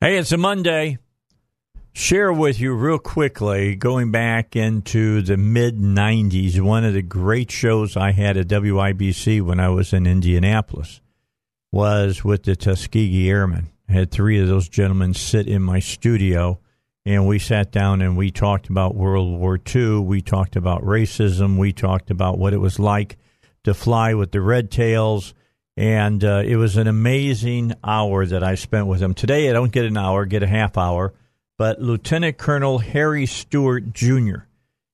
Hey, it's a Monday. Share with you real quickly, going back into the mid 90s, one of the great shows I had at WIBC when I was in Indianapolis was with the Tuskegee Airmen. I had three of those gentlemen sit in my studio, and we sat down and we talked about World War II. We talked about racism. We talked about what it was like to fly with the Red Tails and uh, it was an amazing hour that I spent with him. Today, I don't get an hour, get a half hour, but Lieutenant Colonel Harry Stewart Jr.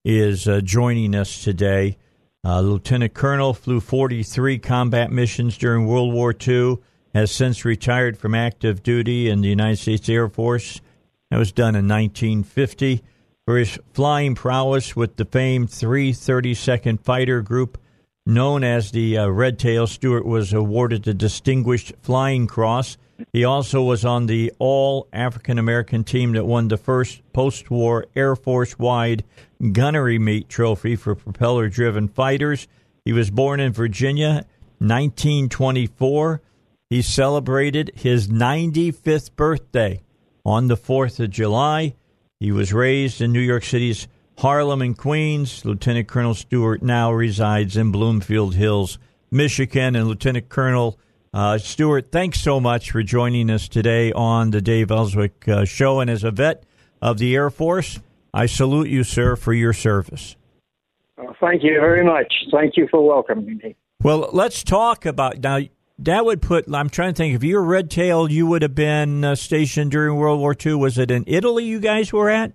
is uh, joining us today. Uh, Lieutenant Colonel flew 43 combat missions during World War II, has since retired from active duty in the United States Air Force. That was done in 1950. For his flying prowess with the famed 332nd Fighter Group, known as the uh, Red Tail, Stewart was awarded the Distinguished Flying Cross. He also was on the all African American team that won the first post war Air Force wide gunnery meet trophy for propeller driven fighters. He was born in Virginia, 1924. He celebrated his 95th birthday on the 4th of July. He was raised in New York City's Harlem and Queens. Lieutenant Colonel Stewart now resides in Bloomfield Hills, Michigan. And Lieutenant Colonel uh, Stewart, thanks so much for joining us today on the Dave Elswick uh, Show. And as a vet of the Air Force, I salute you, sir, for your service. Well, thank you very much. Thank you for welcoming me. Well, let's talk about now. That would put. I'm trying to think. If you were Red Tail, you would have been uh, stationed during World War II. Was it in Italy you guys were at?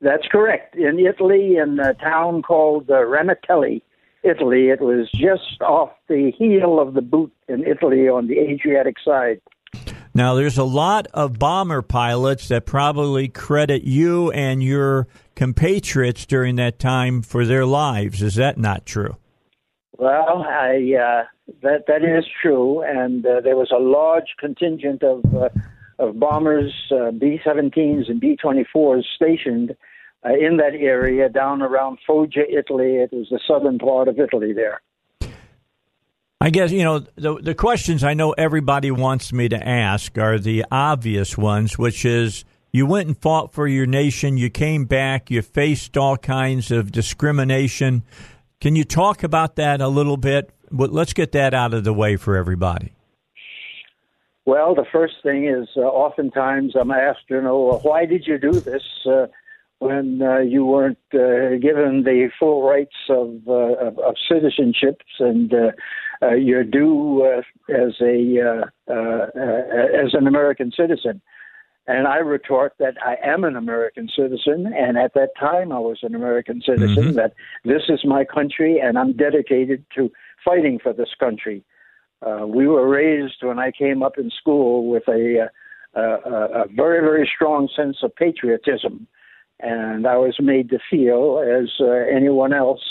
That's correct. In Italy, in a town called uh, Ramitelli, Italy, it was just off the heel of the boot in Italy on the Adriatic side. Now, there's a lot of bomber pilots that probably credit you and your compatriots during that time for their lives. Is that not true? Well, I uh, that that is true, and uh, there was a large contingent of uh, of bombers, uh, B-17s and B-24s stationed uh, in that area down around Foggia, Italy. It was the southern part of Italy there. I guess, you know, the, the questions I know everybody wants me to ask are the obvious ones, which is you went and fought for your nation, you came back, you faced all kinds of discrimination. Can you talk about that a little bit? Let's get that out of the way for everybody. Well, the first thing is uh, oftentimes I'm asked, you know, why did you do this uh, when uh, you weren't uh, given the full rights of, uh, of, of citizenships and uh, uh, your due uh, as a uh, uh, uh, as an American citizen? And I retort that I am an American citizen, and at that time I was an American citizen. Mm-hmm. That this is my country, and I'm dedicated to fighting for this country. Uh, we were raised when I came up in school with a, uh, a, a very, very strong sense of patriotism. And I was made to feel as uh, anyone else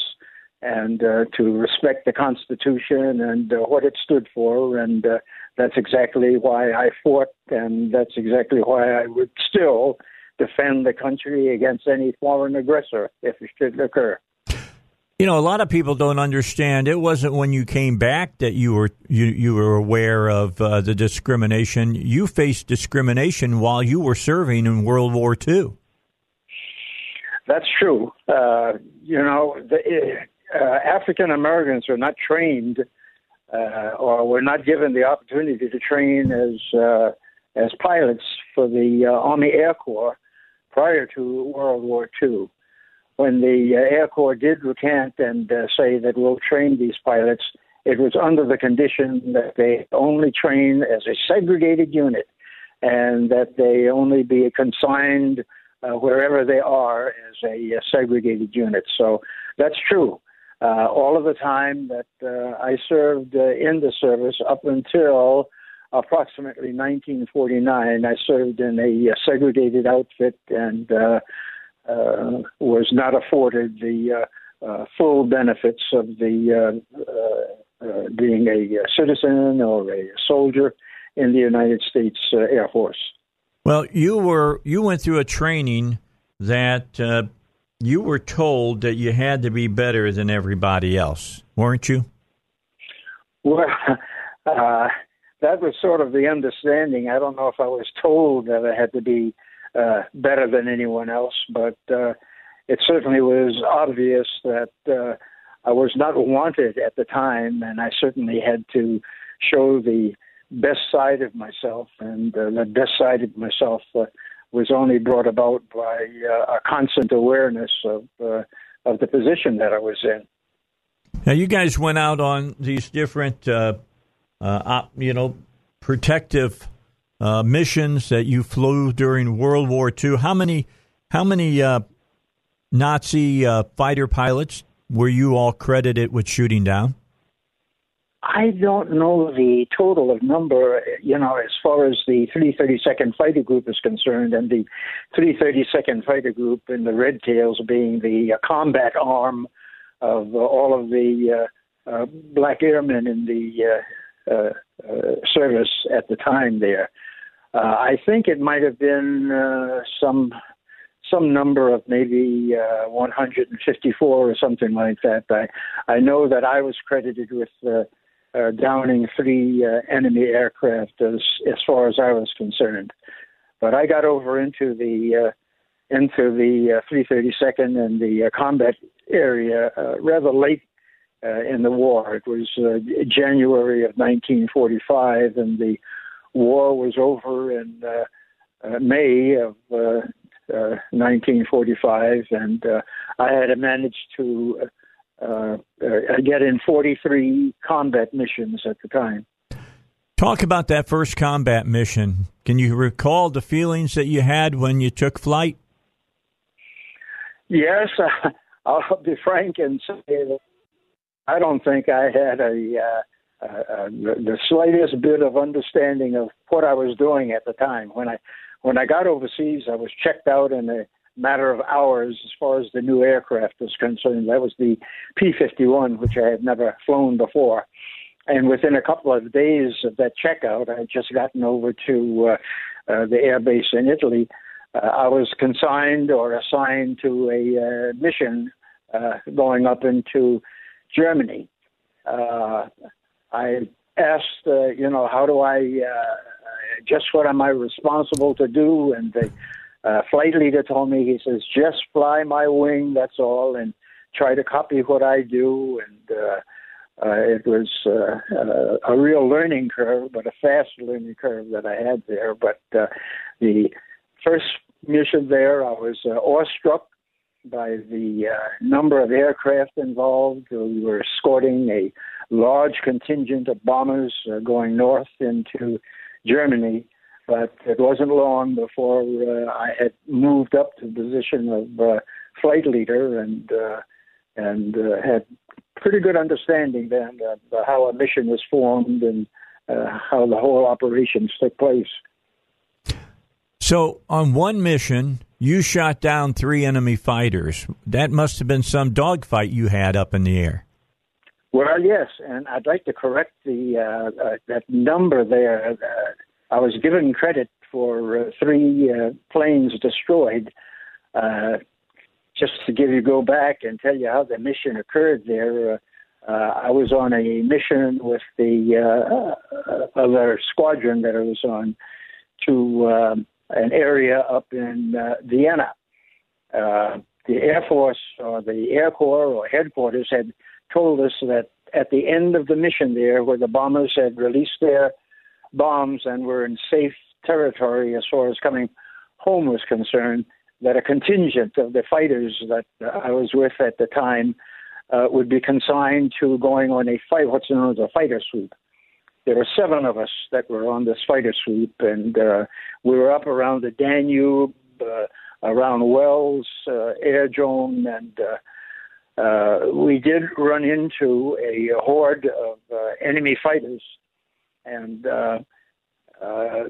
and uh, to respect the Constitution and uh, what it stood for. And uh, that's exactly why I fought, and that's exactly why I would still defend the country against any foreign aggressor if it should occur. You know, a lot of people don't understand. It wasn't when you came back that you were you you were aware of uh, the discrimination. You faced discrimination while you were serving in World War II. That's true. Uh, you know, uh, African Americans are not trained uh, or were not given the opportunity to train as uh, as pilots for the uh, Army Air Corps prior to World War II when the uh, Air Corps did recant and uh, say that we'll train these pilots, it was under the condition that they only train as a segregated unit and that they only be consigned uh, wherever they are as a, a, segregated unit. So that's true. Uh, all of the time that uh, I served uh, in the service up until approximately 1949, I served in a segregated outfit and uh, was not afforded the uh, uh, full benefits of the uh, uh, being a citizen or a soldier in the United States Air Force. Well, you were you went through a training that you were told that you had to be better than everybody else, weren't you? Well, uh, that was sort of the understanding. I don't know if I was told that I had to be uh, better than anyone else, but uh, it certainly was obvious that uh, I was not wanted at the time, and I certainly had to show the best side of myself, and uh, the best side of myself uh, was only brought about by uh, a constant awareness of uh, of the position that I was in. Now, you guys went out on these different, uh, uh you know, protective uh, missions that you flew during World War II. How many, how many uh, Nazi fighter pilots were you all credited with shooting down? I don't know the total of number, you know, as far as the 332nd Fighter Group is concerned, and the 332nd Fighter Group and the Red Tails being the uh, combat arm of uh, all of the uh, uh, black airmen in the uh, uh, uh, service at the time there. Uh, I think it might have been uh, some some number of maybe uh, 154 or something like that. I I know that I was credited with uh, uh, downing three uh, enemy aircraft as as far as I was concerned. But I got over into the uh, into the uh, 332nd and the uh, combat area uh, rather late uh, in the war. It was uh, January of 1945, and the war was over in uh, uh, May of uh, uh, 1945, and uh, I had managed to uh, uh, get in 43 combat missions at the time. Talk about that first combat mission. Can you recall the feelings that you had when you took flight? Yes, uh, I'll be frank and say that I don't think I had a, uh, uh, the slightest bit of understanding of what I was doing at the time. When I when I got overseas, I was checked out in a matter of hours as far as the new aircraft was concerned. That was the P 51, which I had never flown before. And within a couple of days of that checkout, I had just gotten over to uh, uh, the air base in Italy. Uh, I was consigned or assigned to a uh, mission uh, going up into Germany. Uh, I asked, you know, how do I, just what am I responsible to do? And the uh, flight leader told me, he says, just fly my wing, that's all, and try to copy what I do. And uh, uh, it was uh, uh, a real learning curve, but a fast learning curve that I had there. But uh, the first mission there, I was uh, awestruck by the uh, number of aircraft involved. We were escorting a large contingent of bombers uh, going north into Germany but it wasn't long before uh, I had moved up to the position of uh, flight leader and uh, and uh, had pretty good understanding then of uh, how a mission was formed and uh, how the whole operations took place. So, on one mission, you shot down three enemy fighters. That must have been some dogfight you had up in the air. Well, yes, and I'd like to correct the uh, uh, that number there. Uh, I was given credit for uh, three uh, planes destroyed. Uh, just to give you go back and tell you how the mission occurred there. I was on a mission with the other squadron that I was on to um, an area up in Vienna. the Air Force or the Air Corps or headquarters had told us that at the end of the mission there, where the bombers had released their bombs and were in safe territory as far as coming home was concerned, that a contingent of the fighters that I was with at the time uh, would be consigned to going on a fight, what's known as a fighter sweep. There were seven of us that were on this fighter sweep, and uh, we were up around the Danube, uh, around Wels, uh, Airdrome, and uh, uh, we did run into a horde of uh, enemy fighters and uh, uh,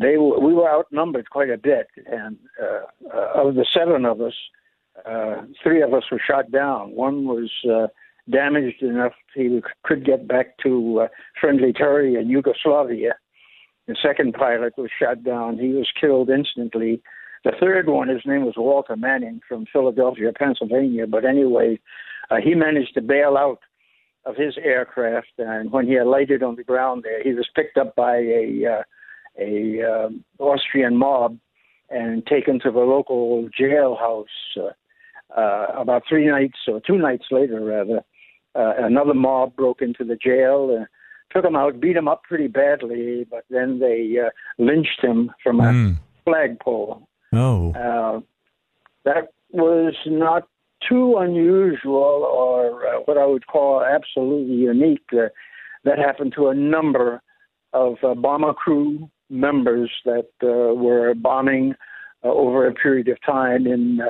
they we were outnumbered quite a bit, and uh, of the seven of us, uh, three of us were shot down. One was damaged enough he could get back to friendly territory in Yugoslavia. The second pilot was shot down. He was killed instantly. The third one, his name was Walter Manning from Philadelphia, Pennsylvania. But anyway, uh, he managed to bail out of his aircraft, and when he alighted on the ground there, he was picked up by a uh, a uh, Austrian mob and taken to the local jailhouse. Uh, uh, about three nights or two nights later, rather, uh, another mob broke into the jail, uh, took him out, beat him up pretty badly, but then they uh, lynched him from a mm. flagpole. Oh, uh, that was not too unusual or uh, what I would call absolutely unique. Uh, that happened to a number of uh, bomber crew members that uh, were bombing uh, over a period of time in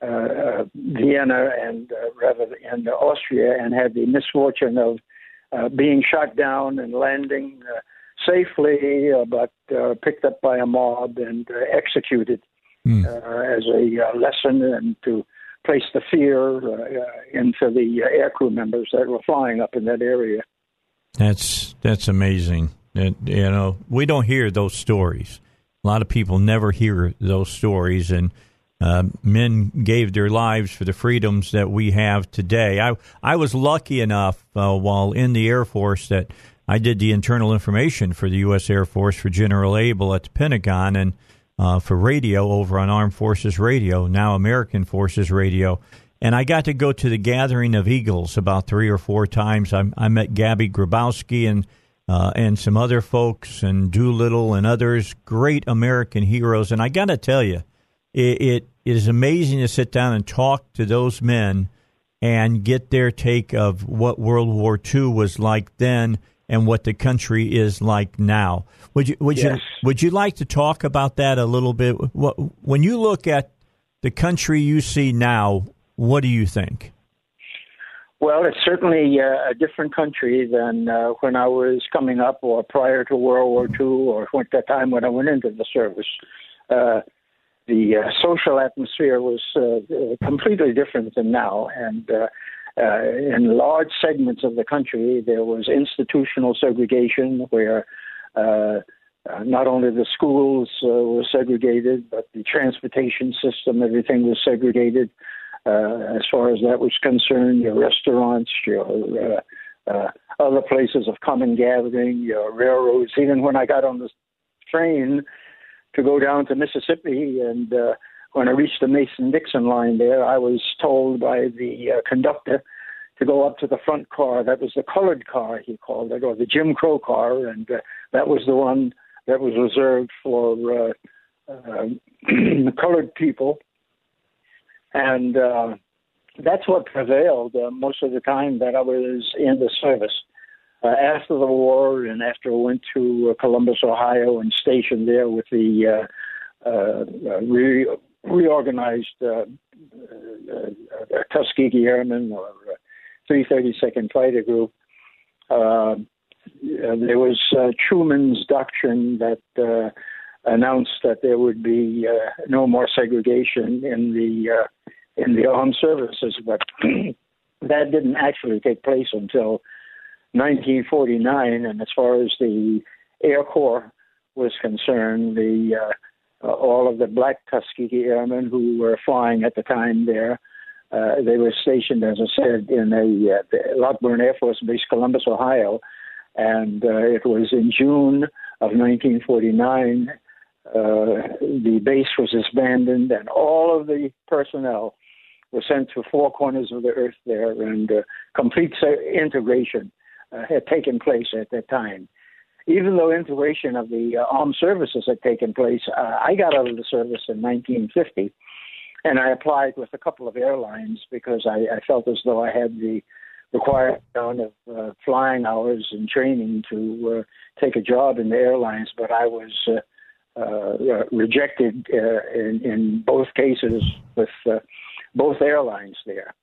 uh, Vienna and rather in Austria, and had the misfortune of being shot down and landing safely, but picked up by a mob and executed mm. uh, as a uh, lesson and to place the fear uh, into the uh, aircrew members that were flying up in that area. That's that's amazing. It, you know, we don't hear those stories. A lot of people never hear those stories, and uh, men gave their lives for the freedoms that we have today. I I was lucky enough uh, while in the Air Force that I did the internal information for the U.S. Air Force for General Able at the Pentagon, and uh, for radio over on Armed Forces Radio, now American Forces Radio. And I got to go to the Gathering of Eagles about three or four times. I, I met Gabby Gabreski and uh, and some other folks and Doolittle and others, great American heroes. And I got to tell you, it, it is amazing to sit down and talk to those men and get their take of what World War II was like then and what the country is like now. Would you would yes. you would you like to talk about that a little bit? What, when you look at the country you see now, what do you think? Well, it's certainly uh, a different country than uh, when I was coming up, or prior to World War II, or at that time when I went into the service. Uh, the uh, social atmosphere was uh, completely different than now, and uh, in large segments of the country, there was institutional segregation where uh, uh, not only the schools uh, were segregated, but the transportation system, everything was segregated. Uh, as far as that was concerned, your restaurants, your uh, other places of common gathering, your railroads. Even when I got on the train to go down to Mississippi and uh, when I reached the Mason Dixon line there, I was told by the uh, conductor to go up to the front car. That was the colored car, he called it, or the Jim Crow car, and uh, that was the one that was reserved for uh, uh, colored people. And uh, that's what prevailed uh, most of the time that I was in the service. Uh, after the war and after I went to uh, Columbus, Ohio, and stationed there with the uh, uh, re- reorganized uh, uh, uh, Tuskegee Airmen or uh, 332nd Fighter Group. Uh, there was uh, Truman's doctrine that uh, announced that there would be uh, no more segregation in the uh, in the armed services, but that didn't actually take place until 1949. And as far as the Air Corps was concerned, the uh, uh, all of the black Tuskegee Airmen who were flying at the time there. Uh, they were stationed, as I said, in a uh, Lockbourne Air Force Base, Columbus, Ohio, and uh, it was in June of 1949. Uh, the base was disbanded, and all of the personnel were sent to four corners of the earth there, and uh, complete integration uh, had taken place at that time even though integration of the uh, armed services had taken place, uh, I got out of the service in 1950, and I applied with a couple of airlines because I, I felt as though I had the required amount of uh, flying hours and training to uh, take a job in the airlines, but I was uh, uh, rejected uh, in, in both cases with uh, both airlines there.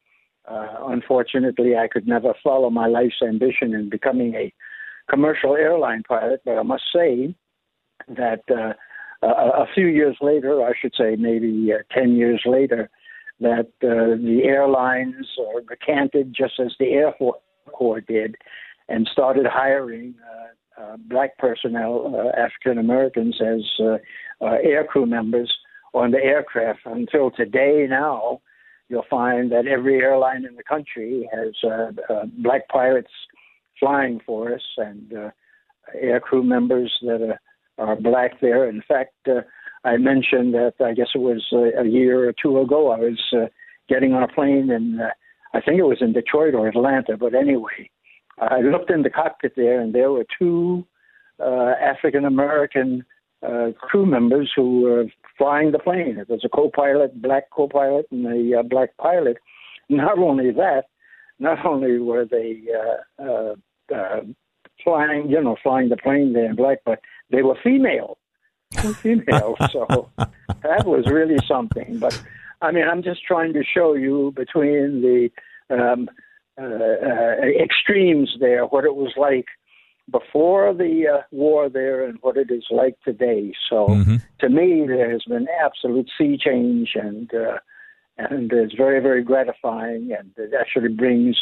Uh, unfortunately, I could never follow my life's ambition in becoming a commercial airline pilot, but I must say that uh, a, a few years later, I should say maybe uh, 10 years later, that uh, the airlines are recanted just as the Air Corps did and started hiring uh, uh, black personnel, uh, African Americans, as uh, uh, air crew members on the aircraft. Until today, now, you'll find that every airline in the country has uh, uh, black pilots flying for us and uh, air crew members that are, are black there. In fact, uh, I mentioned that I guess it was a, a year or two ago. I was uh, getting on a plane, and uh, I think it was in Detroit or Atlanta. But anyway, I looked in the cockpit there, and there were two uh, African American uh, crew members who were flying the plane. It was a co-pilot, black co-pilot, and a uh, black pilot. Not only that, not only were they uh, uh, uh, flying, you know, flying the plane there in black, but they were female female. so that was really something. But I mean, I'm just trying to show you between the um, uh, uh, extremes there what it was like before the uh, war there and what it is like today. So mm-hmm. to me, there has been absolute sea change, and uh, and it's very very gratifying, and it actually brings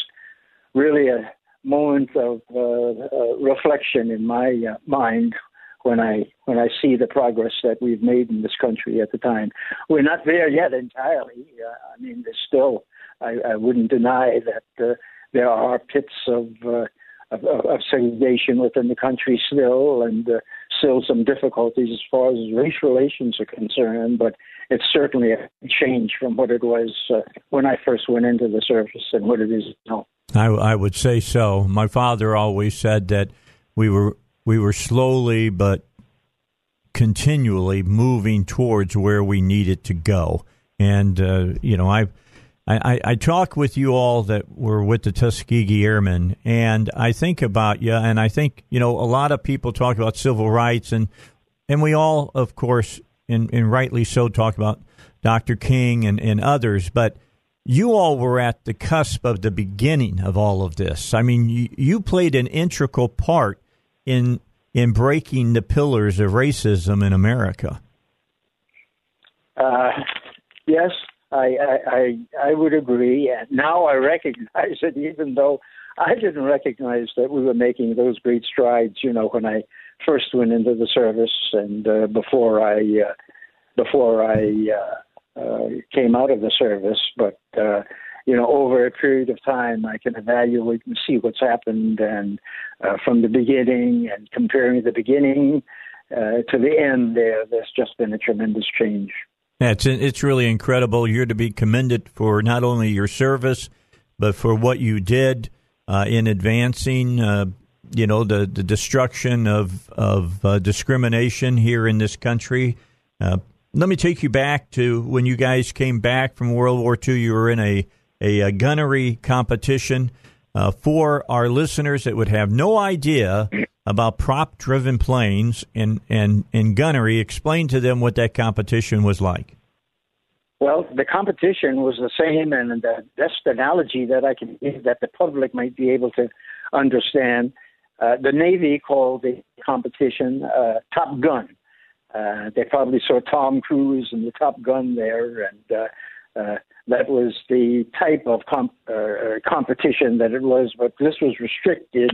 really a moment of uh, uh, reflection in my uh, mind when I when I see the progress that we've made in this country at the time. We're not there yet entirely. I mean, there's still. I, I wouldn't deny that there are pits of, of, of segregation within the country still, and still some difficulties as far as race relations are concerned. But it's certainly a change from what it was uh, when I first went into the service and what it is now. I, I would say so. My father always said that we were we were slowly but continually moving towards where we needed to go. And uh, you know, I, I I talk with you all that were with the Tuskegee Airmen, and I think about you, and I think you know a lot of people talk about civil rights, and and we all, of course, and, and rightly so, talk about Dr. King and, and others, but you all were at the cusp of the beginning of all of this. I mean, you, you played an integral part in in breaking the pillars of racism in America? Uh, yes, I, I, I would agree. And now I recognize it, even though I didn't recognize that we were making those great strides. You know, when I first went into the service and uh, before I uh, before I uh, uh, came out of the service, but uh, you know, over a period of time, I can evaluate and see what's happened, and uh, from the beginning and comparing the beginning uh, to the end, there, there's just been a tremendous change. Yeah, it's it's really incredible. You're to be commended for not only your service, but for what you did uh, in advancing, uh, you know, the, the destruction of of uh, discrimination here in this country. Uh, let me take you back to when you guys came back from World War II. You were in a a, a gunnery competition uh, for our listeners that would have no idea about prop driven planes and, and, and gunnery. Explain to them what that competition was like. Well, the competition was the same, and the best analogy that I can give that the public might be able to understand. Uh, the Navy called the competition uh, Top Gun. Uh, they probably saw Tom Cruise in the Top Gun there, and uh, uh, that was the type of comp- uh, uh, competition that it was, but this was restricted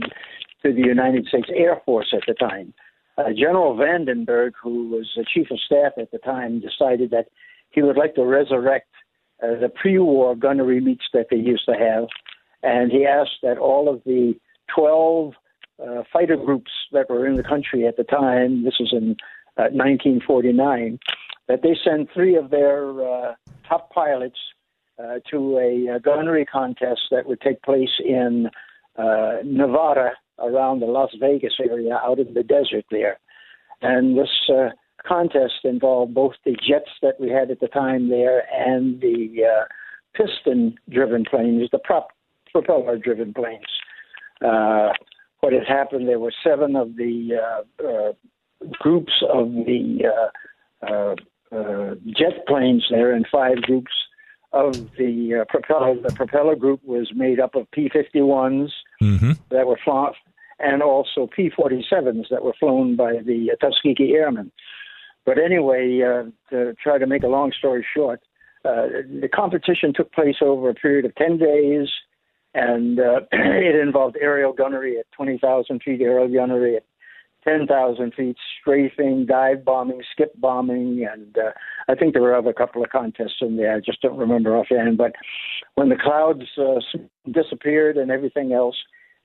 to the United States Air Force at the time. Uh, General Vandenberg, who was the chief of staff at the time, decided that he would like to resurrect uh, the pre-war gunnery meets that they used to have, and he asked that all of the 12 uh, fighter groups that were in the country at the time, this was in 1949, uh, that they send three of their uh, top pilots uh, to a, a, gunnery contest that would take place in uh, Nevada around the Las Vegas area out in the desert there. And this uh, contest involved both the jets that we had at the time there and the uh, piston driven planes, the prop propeller driven planes. Uh, what had happened, there were seven of the uh, groups of the jet planes there and five groups of the uh, propeller. The propeller group was made up of P-51s mm-hmm. that were flown, and also P 47s that were flown by the Tuskegee Airmen. But anyway, uh, to try to make a long story short, uh, the competition took place over a period of 10 days, and uh, it involved aerial gunnery at 20,000 feet, aerial gunnery at 10,000 feet, strafing, dive bombing, skip bombing, and uh, I think there were other couple of contests in there. I just don't remember offhand. But when the clouds uh, disappeared and everything else,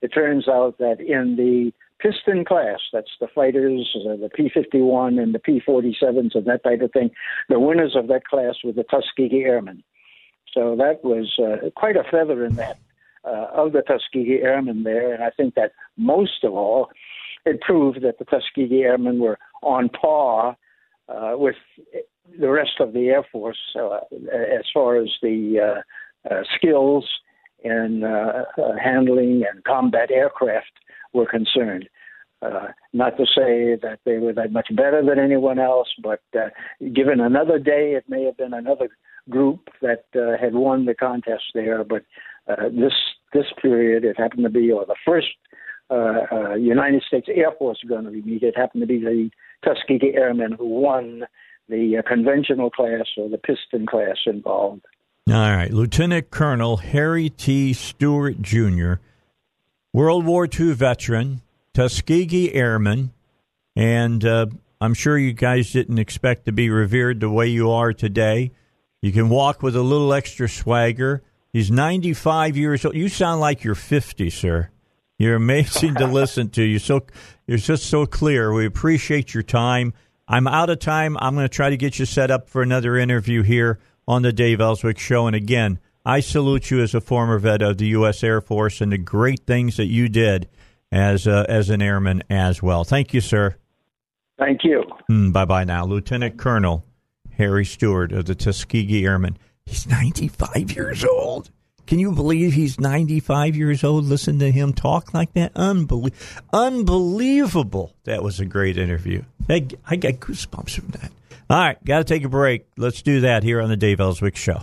it turns out that in the piston class, that's the fighters, uh, the P 51 and the P 47s and that type of thing, the winners of that class were the Tuskegee Airmen. So that was uh, quite a feather in that uh, of the Tuskegee Airmen there. And I think that most of all, it proved that the Tuskegee Airmen were on par uh, with the rest of the Air Force uh, as far as the uh, uh, skills in uh, handling and combat aircraft were concerned. Not to say that they were that much better than anyone else, but given another day, it may have been another group that had won the contest there. But this this period, it happened to be, or the first uh, uh, United States Air Force gunnery meet. It happened to be the Tuskegee Airmen who won the uh, conventional class or the piston class involved. All right, Lieutenant Colonel Harry T. Stewart Jr., World War II veteran, Tuskegee Airman, and uh, I'm sure you guys didn't expect to be revered the way you are today. You can walk with a little extra swagger. He's 95 years old. You sound like you're 50, sir. You're amazing to listen to. You're so you're just so clear. We appreciate your time. I'm out of time. I'm going to try to get you set up for another interview here on the Dave Elswick Show. And again, I salute you as a former vet of the U.S. Air Force and the great things that you did as uh, as an airman as well. Thank you, sir. Thank you. Mm, bye bye now, Lieutenant Colonel Harry Stewart of the Tuskegee Airmen. He's 95 years old. Can you believe he's 95 years old? Listen to him talk like that. Unbelie- unbelievable. That was a great interview. I, I got goosebumps from that. All right, got to take a break. Let's do that here on the Dave Elswick Show.